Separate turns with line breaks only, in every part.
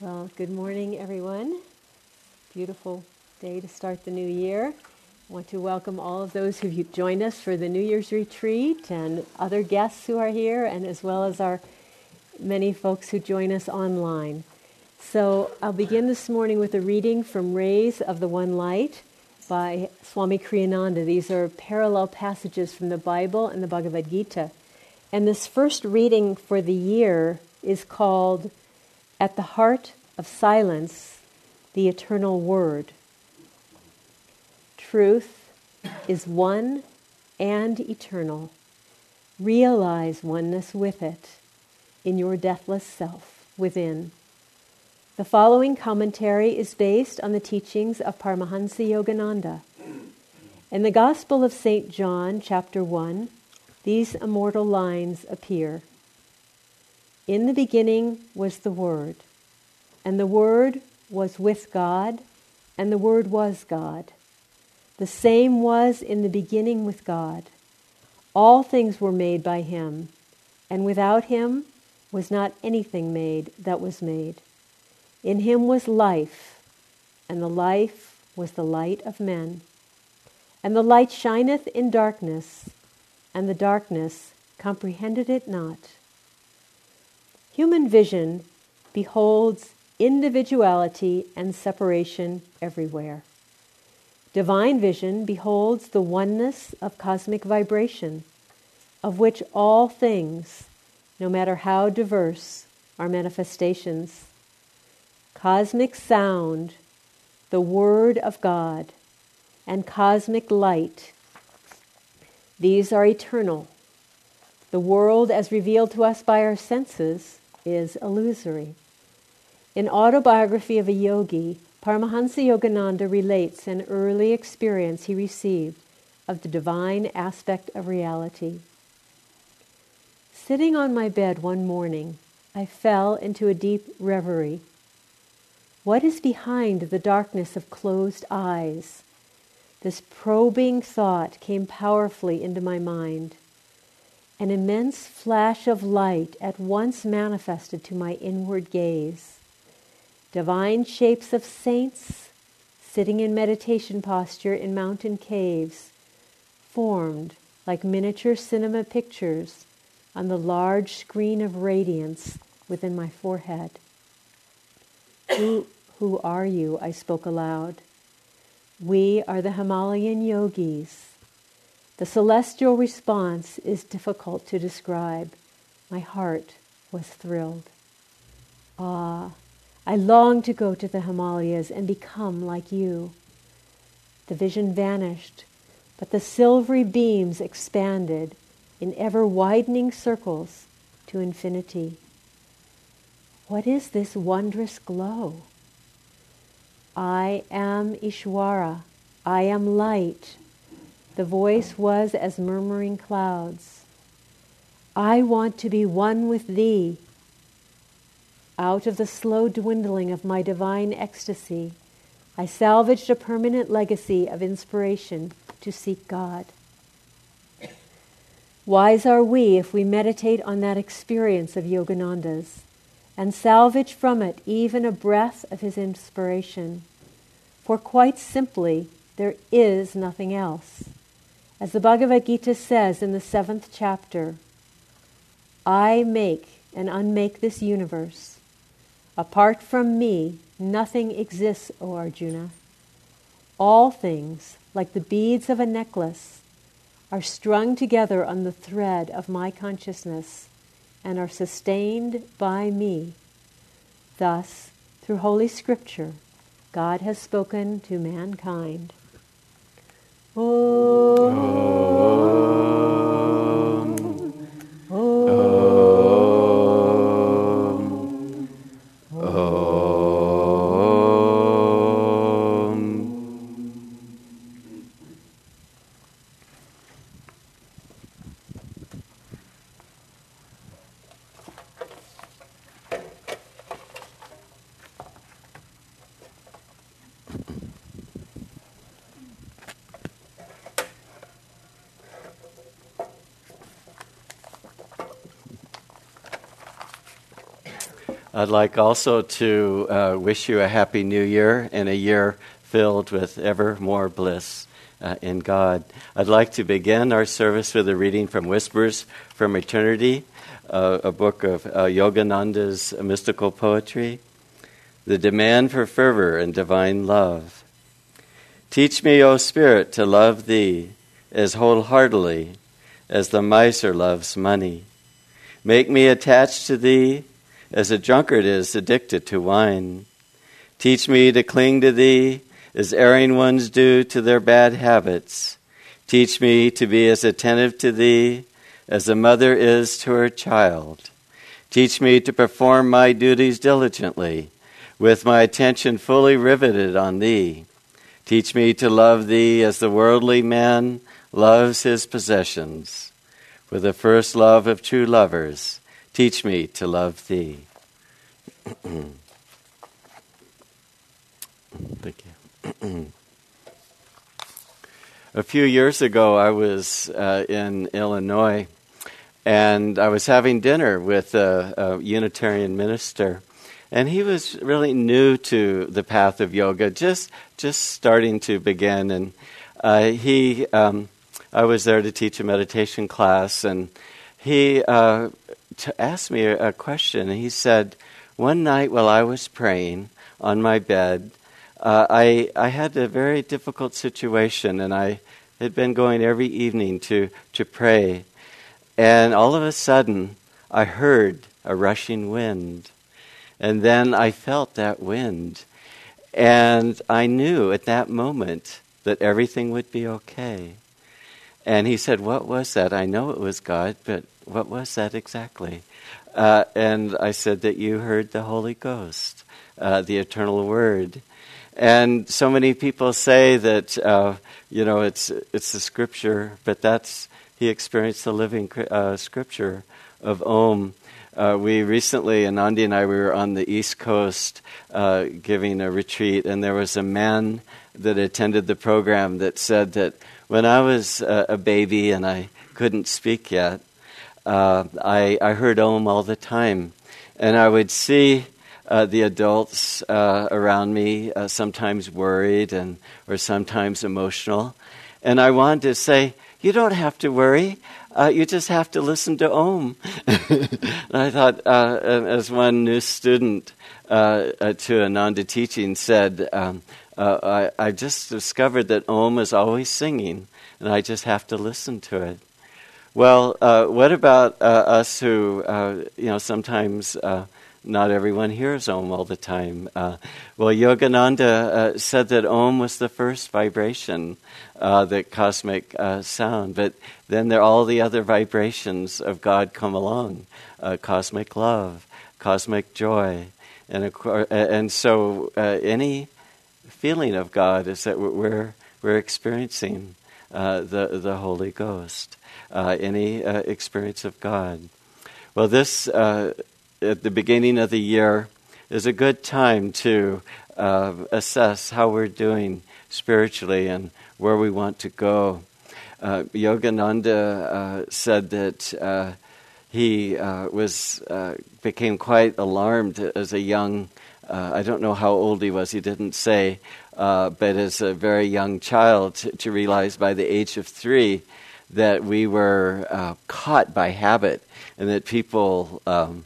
Well, good morning, everyone. Beautiful day to start the new year. I want to welcome all of those who've joined us for the New Year's retreat and other guests who are here, and as well as our many folks who join us online. So I'll begin this morning with a reading from Rays of the One Light by Swami Kriyananda. These are parallel passages from the Bible and the Bhagavad Gita. And this first reading for the year is called at the heart of silence, the eternal word. Truth is one and eternal. Realize oneness with it in your deathless self within. The following commentary is based on the teachings of Paramahansa Yogananda. In the Gospel of St. John, chapter 1, these immortal lines appear. In the beginning was the Word, and the Word was with God, and the Word was God. The same was in the beginning with God. All things were made by Him, and without Him was not anything made that was made. In Him was life, and the life was the light of men. And the light shineth in darkness, and the darkness comprehended it not. Human vision beholds individuality and separation everywhere. Divine vision beholds the oneness of cosmic vibration, of which all things, no matter how diverse, are manifestations. Cosmic sound, the Word of God, and cosmic light, these are eternal. The world, as revealed to us by our senses, is illusory. In Autobiography of a Yogi, Paramahansa Yogananda relates an early experience he received of the divine aspect of reality. Sitting on my bed one morning, I fell into a deep reverie. What is behind the darkness of closed eyes? This probing thought came powerfully into my mind. An immense flash of light at once manifested to my inward gaze. Divine shapes of saints sitting in meditation posture in mountain caves formed like miniature cinema pictures on the large screen of radiance within my forehead. Who, who are you? I spoke aloud. We are the Himalayan yogis the celestial response is difficult to describe. My heart was thrilled. Ah, I long to go to the Himalayas and become like you. The vision vanished, but the silvery beams expanded in ever widening circles to infinity. What is this wondrous glow? I am Ishwara. I am light. The voice was as murmuring clouds. I want to be one with thee. Out of the slow dwindling of my divine ecstasy, I salvaged a permanent legacy of inspiration to seek God. Wise are we if we meditate on that experience of Yogananda's and salvage from it even a breath of his inspiration. For quite simply, there is nothing else. As the Bhagavad Gita says in the seventh chapter, I make and unmake this universe. Apart from me, nothing exists, O Arjuna. All things, like the beads of a necklace, are strung together on the thread of my consciousness and are sustained by me. Thus, through Holy Scripture, God has spoken to mankind. Oh. oh.
I'd like also to uh, wish you a happy new year and a year filled with ever more bliss uh, in God. I'd like to begin our service with a reading from Whispers from Eternity, uh, a book of uh, Yogananda's mystical poetry. The demand for fervor and divine love. Teach me, O Spirit, to love Thee as wholeheartedly as the miser loves money. Make me attached to Thee as a drunkard is addicted to wine. Teach me to cling to thee as erring ones do to their bad habits. Teach me to be as attentive to thee as a mother is to her child. Teach me to perform my duties diligently, with my attention fully riveted on thee. Teach me to love thee as the worldly man loves his possessions. With the first love of true lovers, Teach me to love thee. Thank you. A few years ago, I was uh, in Illinois and I was having dinner with a, a, Unitarian minister. And he was really new to the path of yoga, just just starting to begin. And uh, he, um, I was there to teach a meditation class, and he uh, to ask me a, a question. He said, One night while I was praying on my bed, uh, I, I had a very difficult situation, and I had been going every evening to, to pray. And all of a sudden, I heard a rushing wind. And then I felt that wind. And I knew at that moment that everything would be okay. And he said, What was that? I know it was God, but what was that exactly? Uh, and I said that you heard the Holy Ghost, uh, the eternal Word. And so many people say that, uh, you know, it's, it's the scripture, but that's, he experienced the living uh, scripture of Om. Uh, we recently, Anandi and I, we were on the East Coast uh, giving a retreat, and there was a man that attended the program that said that when I was a baby and I couldn't speak yet, uh, I, I heard Om all the time. And I would see uh, the adults uh, around me, uh, sometimes worried and, or sometimes emotional. And I wanted to say, You don't have to worry. Uh, you just have to listen to Om. and I thought, uh, as one new student to Ananda teaching said, um, I, I just discovered that Om is always singing, and I just have to listen to it. Well, uh, what about uh, us who, uh, you know, sometimes uh, not everyone hears Om all the time? Uh, well, Yogananda uh, said that Om was the first vibration, the cosmic sound, but then there all the other vibrations of God come along cosmic love, cosmic joy. And, and so any feeling of God is that we're, we're experiencing the, the Holy Ghost uh, any uh, experience of God. Well, this, uh, at the beginning of the year, is a good time to uh, assess how we're doing spiritually and where we want to go. Uh, Yogananda uh, said that he was became quite alarmed as a young. I don't know how old he was. He didn't say, but as a very young child, to, to realize by the age of three that we were uh, caught by habit and that people um,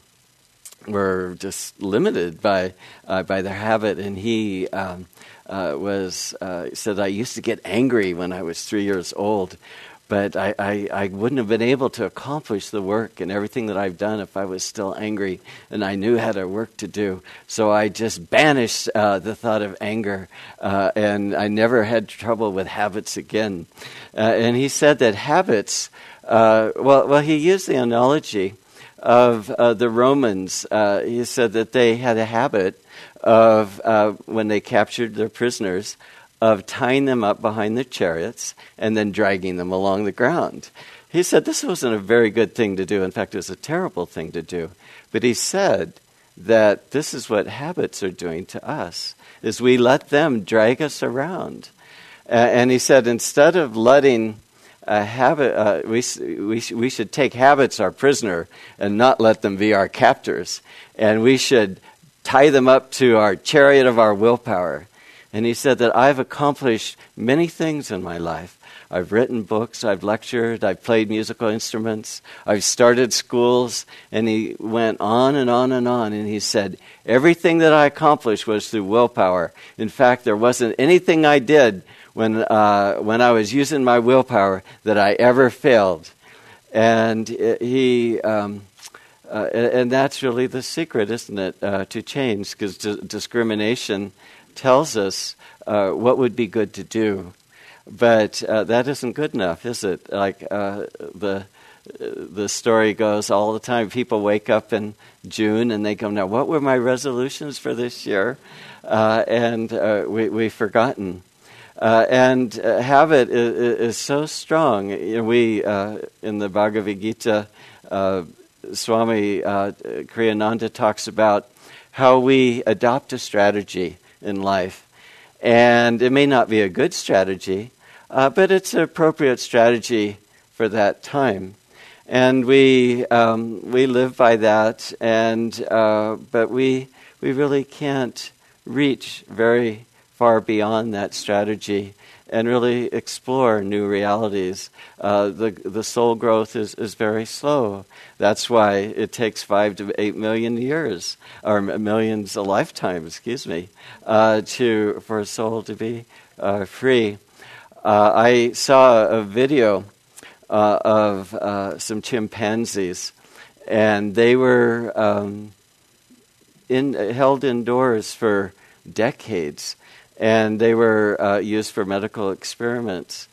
were just limited by uh, by their habit. And he um, uh, was uh, said, "I used to get angry when I was three years old." But I, I, I, wouldn't have been able to accomplish the work and everything that I've done if I was still angry and I knew had a work to do. So I just banished uh, the thought of anger, uh, and I never had trouble with habits again. Uh, and he said that habits, well, well, he used the analogy of uh, the Romans. Uh, he said that they had a habit of, uh, when they captured their prisoners, of tying them up behind their chariots and then dragging them along the ground. He said this wasn't a very good thing to do. In fact, it was a terrible thing to do. But he said that this is what habits are doing to us, is we let them drag us around. And he said, instead of letting a habit, uh, we, we, we should take habits our prisoner and not let them be our captors. And we should tie them up to our chariot of our willpower. And he said that I've accomplished many things in my life. I've written books, I've lectured, I've played musical instruments, I've started schools, and he went on and on and on. And he said, Everything that I accomplished was through willpower. In fact, there wasn't anything I did when, uh, when I was using my willpower that I ever failed. And he, um, uh, and that's really the secret, isn't it, uh, to change? Because d- discrimination tells us uh, what would be good to do. But uh, that isn't good enough, is it? Like uh, the the story goes all the time. People wake up in June and they go, "Now, what were my resolutions for this year?" Uh, and uh, we, we've forgotten. Uh, and uh, habit is, is, so strong. We in the Bhagavad Gita, Swami Kriyananda talks about how we adopt a strategy in life and it may not be a good strategy, uh, but it's an appropriate strategy for that time. And we, um, we live by that, and, uh, but we, we really can't reach very far beyond that strategy and really explore new realities. Uh, the, the soul growth is, is very slow. That's why it takes five to eight million years, or millions a lifetime, excuse me, uh, to, for a soul to be uh, free. Uh, I saw a video uh, of uh, some chimpanzees, and they were um, in, held indoors for decades and they were uh, used for medical experiments.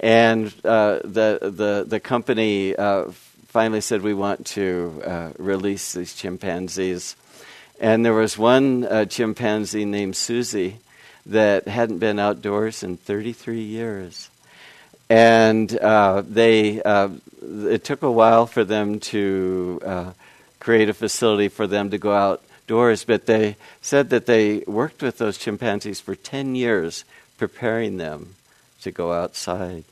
And uh, the, the, the company uh, finally said, We want to uh, release these chimpanzees. And there was one uh, chimpanzee named Susie that hadn't been outdoors in 33 years. And uh, they, it took a while for them to create a facility for them to go out doors, but they said that they worked with those chimpanzees for 10 years preparing them to go outside.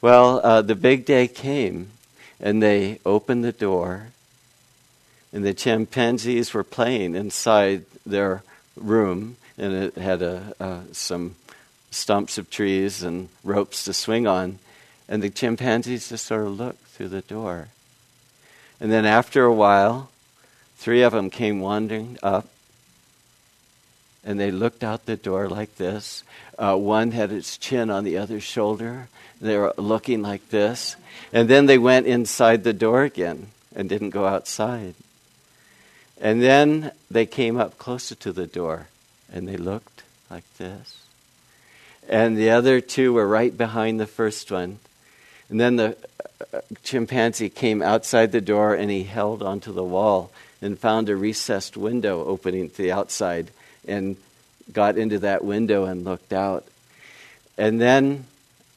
Well, uh, the big day came, and they opened the door, and the chimpanzees were playing inside their room, and it had a, some stumps of trees and ropes to swing on. And the chimpanzees just sort of looked through the door. And then after a while, Three of them came wandering up, and they looked out the door like this. Uh, one had its chin on the other's shoulder. They were looking like this. And then they went inside the door again and didn't go outside. And then they came up closer to the door and they looked like this. And the other two were right behind the first one. And then the uh, chimpanzee came outside the door and he held onto the wall and found a recessed window opening to the outside and got into that window and looked out. And then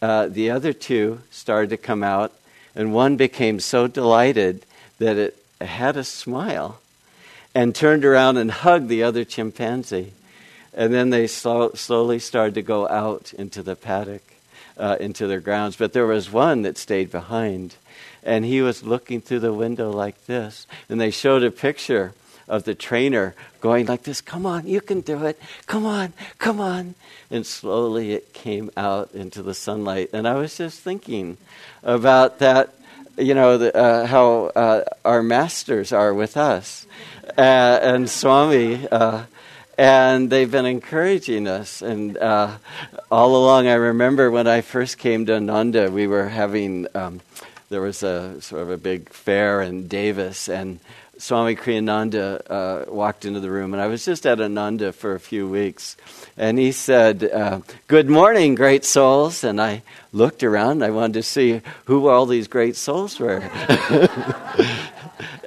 uh, the other two started to come out, and one became so delighted that it had a smile and turned around and hugged the other chimpanzee. And then they slow, slowly started to go out into the paddock, uh, into their grounds. But there was one that stayed behind and he was looking through the window like this. And they showed a picture of the trainer going like this Come on, you can do it. Come on, come on. And slowly it came out into the sunlight. And I was just thinking about that, you know, the, uh, how uh, our masters are with us. Uh, and Swami. Uh, and they've been encouraging us. And uh, all along, I remember when I first came to Ananda, we were having um, there was a sort of a big fair in Davis, and Swami Kriyananda uh, walked into the room, and I was just at Ananda for a few weeks, and he said, uh, "Good morning, great souls." And I looked around. I wanted to see who all these great souls were,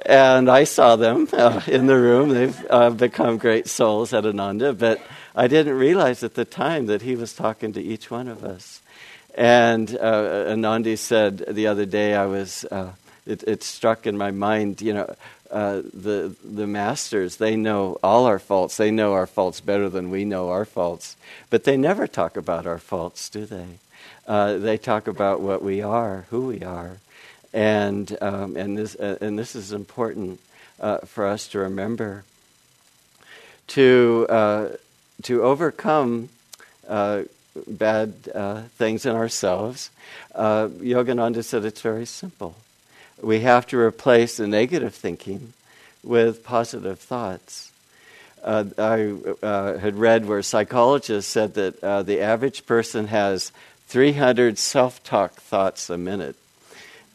and I saw them uh, in the room. They've uh, become great souls at Ananda, but I didn't realize at the time that he was talking to each one of us. And uh, Anandi said the other day, I was, uh, it, it, struck in my mind, you know, uh, the, the masters, they know all our faults. They know our faults better than we know our faults. But they never talk about our faults, do they? Uh, they talk about what we are, who we are, and um, and this uh, and this is important uh, for us to remember. To to overcome bad uh, things in ourselves, Yogananda said it's very simple. We have to replace the negative thinking with positive thoughts. Uh, I uh, had read where psychologists said that uh, the average person has 300 self talk thoughts a minute,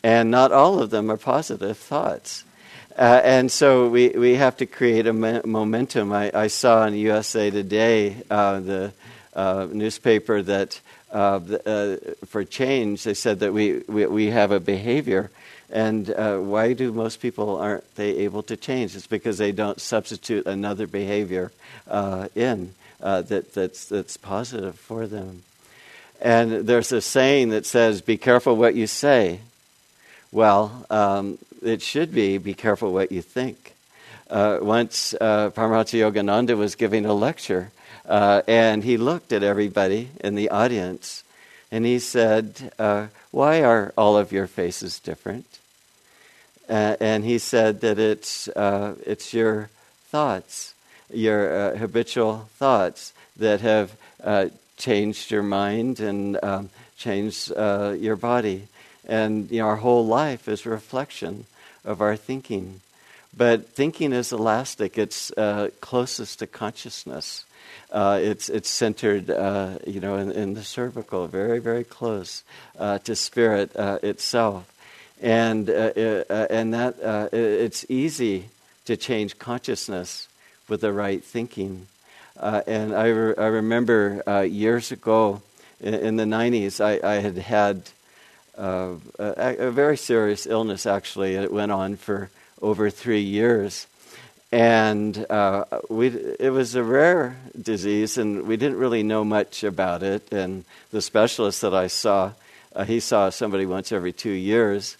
and not all of them are positive thoughts. Uh, and so we, we have to create a me- momentum. I, I, saw in USA Today, uh, the uh, newspaper, that for change, they said that we, we, we have a behavior and uh, why do most people aren't they able to change? It's because they don't substitute another behavior uh, in uh, that, that's, that's positive for them. And there's a saying that says, be careful what you say. Well, um, it should be, be careful what you think. Uh, once uh, Paramahansa Yogananda was giving a lecture, uh, and he looked at everybody in the audience, and he said, uh, Why are all of your faces different? Uh, and he said that it's, uh, it's your thoughts, your uh, habitual thoughts, that have changed your mind and um, changed your body. And you know, our whole life is a reflection of our thinking. But thinking is elastic, it's uh, closest to consciousness. it's, it's centered, you know, in, in, the cervical, very, very close to spirit itself and uh, uh, uh, and that uh, it's easy to change consciousness with the right thinking. Uh, and I, re- I remember uh, years ago in, in, the 90s, I, I had had a, a, very serious illness, actually. and It went on for over three years. And we, it was a rare disease, and we didn't really know much about it. And the specialist that I saw, he saw somebody once every two years.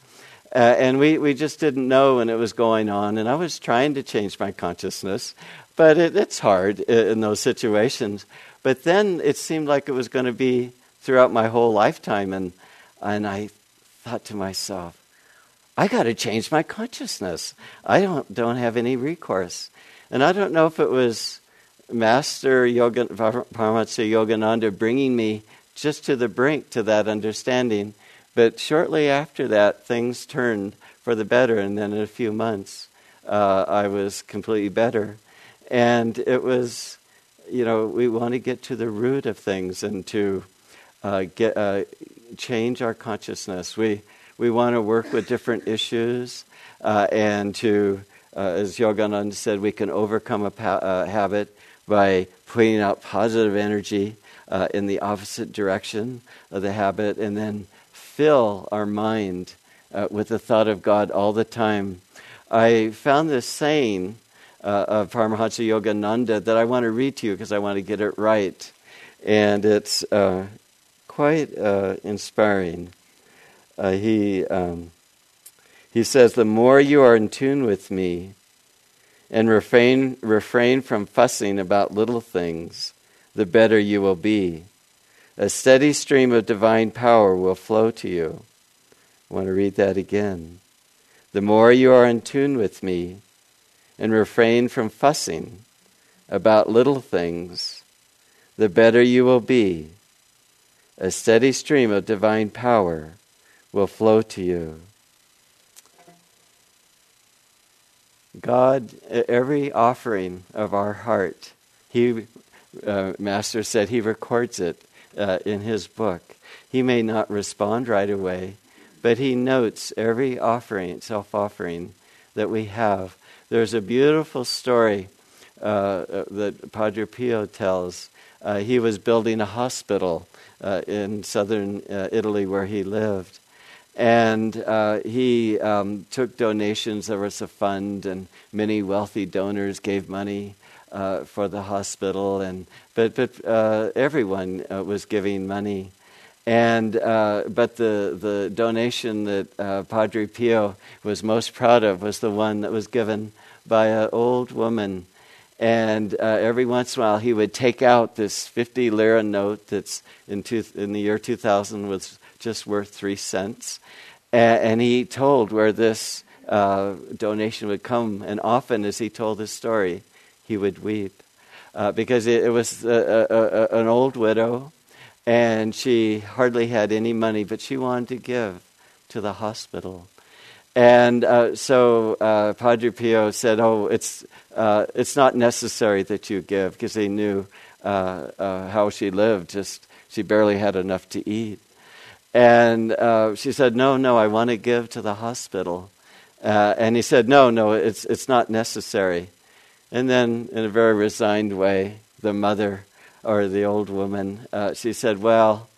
Uh, and we, we just didn't know when it was going on. And I was trying to change my consciousness, but it, it's hard in those situations. But then it seemed like it was going to be throughout my whole lifetime. And, and I thought to myself, I got to change my consciousness. I don't, don't have any recourse. And I don't know if it was Master Yoga, Paramahansa Yogananda bringing me just to the brink to that understanding but shortly after that, things turned for the better, and then in a few months, uh, I was completely better. And it was, you know, we want to get to the root of things and to uh, get uh, change our consciousness. We we want to work with different issues uh, and to, uh, as Yogananda said, we can overcome a pa- uh, habit by putting out positive energy in the opposite direction of the habit, and then fill our mind uh, with the thought of God all the time. I found this saying uh, of Paramahansa Yogananda that I want to read to you because I want to get it right. And it's uh, quite uh, inspiring. Uh, he, um, he says, The more you are in tune with me and refrain, refrain from fussing about little things, the better you will be. A steady stream of divine power will flow to you. I want to read that again. The more you are in tune with me and refrain from fussing about little things, the better you will be. A steady stream of divine power will flow to you. God, every offering of our heart, He, uh, Master said, He records it uh, in his book. He may not respond right away, but he notes every offering, self offering that we have. There's a beautiful story uh, uh, that Padre Pio tells. Uh, he was building a hospital uh, in southern Italy where he lived. And he um, took donations. There was a fund, and many wealthy donors gave money uh, for the hospital, and but but uh, everyone uh, was giving money, and uh, but the the donation that uh, Padre Pio was most proud of was the one that was given by an old woman, And uh, every once in a while, he would take out this 50 lira note that's in, two, in the year 2000 was just worth three cents. And, and he told where this uh, donation would come. And often, as he told his story, he would weep uh, because it, it was a, a, a, an old widow and she hardly had any money, but she wanted to give to the hospital. And uh, so uh, Padre Pio said, "Oh, it's uh, it's not necessary that you give," because he knew uh, uh, how she lived. Just she barely had enough to eat. And uh, she said, "No, no, I want to give to the hospital." and he said, "No, no, it's it's not necessary." And then, in a very resigned way, the mother or the old woman, she said, "Well,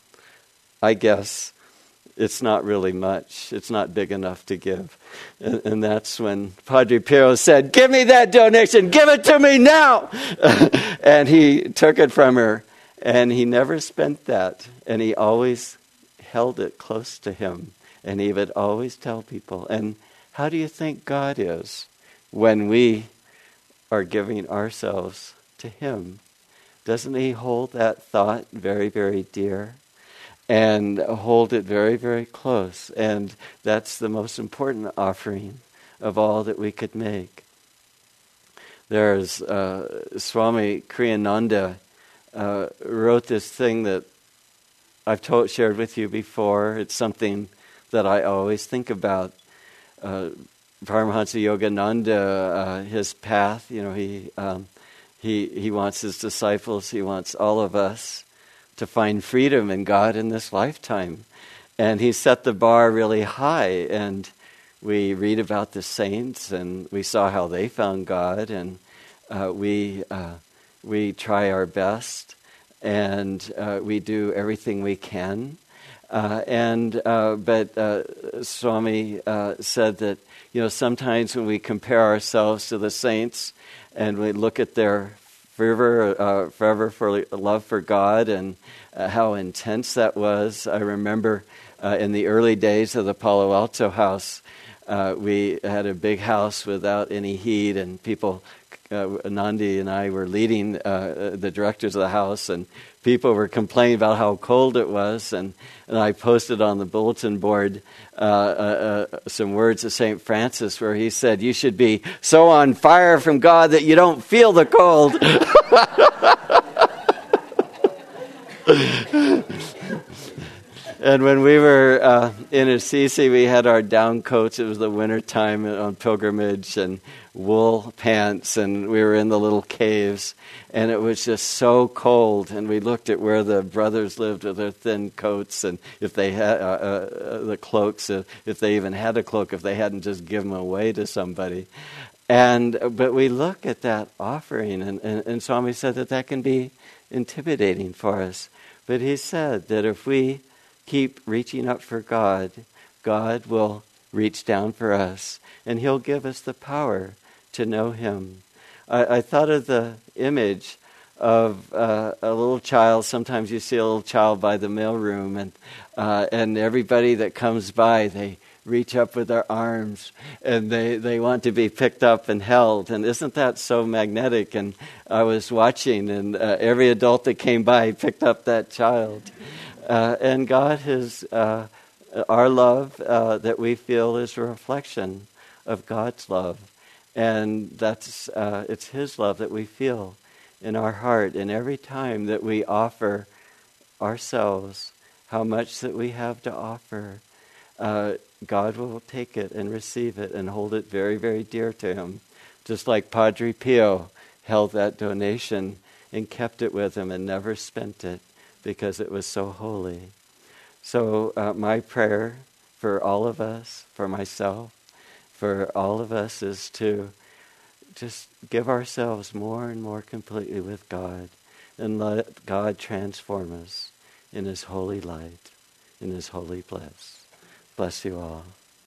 I guess." It's not really much. It's not big enough to give. And, and, that's when Padre Pio said, Give me that donation, give it to me now. and he took it from her, and he never spent that. And he always held it close to him. And he would always tell people. And how do you think God is when we are giving ourselves to Him? Doesn't He hold that thought very, very dear? And hold it very, very close. And that's the most important offering of all that we could make. There's uh, Swami Kriyananda uh, wrote this thing that I've told, shared with you before. It's something that I always think about. Uh, Paramahansa Yogananda, uh, his path, you know, he, um, he, he wants his disciples, he wants all of us to find freedom in God in this lifetime. And he set the bar really high. And we read about the saints and we saw how they found God. And uh, we, uh, we try our best and uh, we do everything we can. Uh, and uh, but uh, Swami said that you know sometimes when we compare ourselves to the saints and we look at their fervor, uh, for love for God, and uh, how intense that was. I remember uh, in the early days of the Palo Alto house, uh, we had a big house without any heat, and people, uh, Nandi and I were leading uh, the directors of the house, and people were complaining about how cold it was. And, and I posted on the bulletin board some words of St. Francis where he said, You should be so on fire from God that you don't feel the cold. and when we were uh, in Assisi, we had our down coats. It was the winter time on pilgrimage and wool pants, and we were in the little caves, and it was just so cold. And we looked at where the brothers lived with their thin coats, and if they had uh, uh, the cloaks, uh, if they even had a cloak, if they hadn't just given them away to somebody. And but we look at that offering, and, and, and Swami said that that can be intimidating for us. But he said that if we keep reaching up for God, God will reach down for us, and He'll give us the power to know Him. I, I thought of the image of uh, a little child. Sometimes you see a little child by the mailroom, and uh, and everybody that comes by, they reach up with their arms and they, they want to be picked up and held. And isn't that so magnetic? And I was watching, and uh, every adult that came by picked up that child. Uh, and God has, uh, our love uh, that we feel is a reflection of God's love. And that's, uh, it's His love that we feel in our heart. And every time that we offer ourselves, how much that we have to offer, uh, God will take it and receive it and hold it very, very dear to Him. Just like Padre Pio held that donation and kept it with him and never spent it because it was so holy. So, uh, my prayer for all of us, for myself, for all of us, is to just give ourselves more and more completely with God and let God transform us in His holy light, in His holy bliss. Bless you all.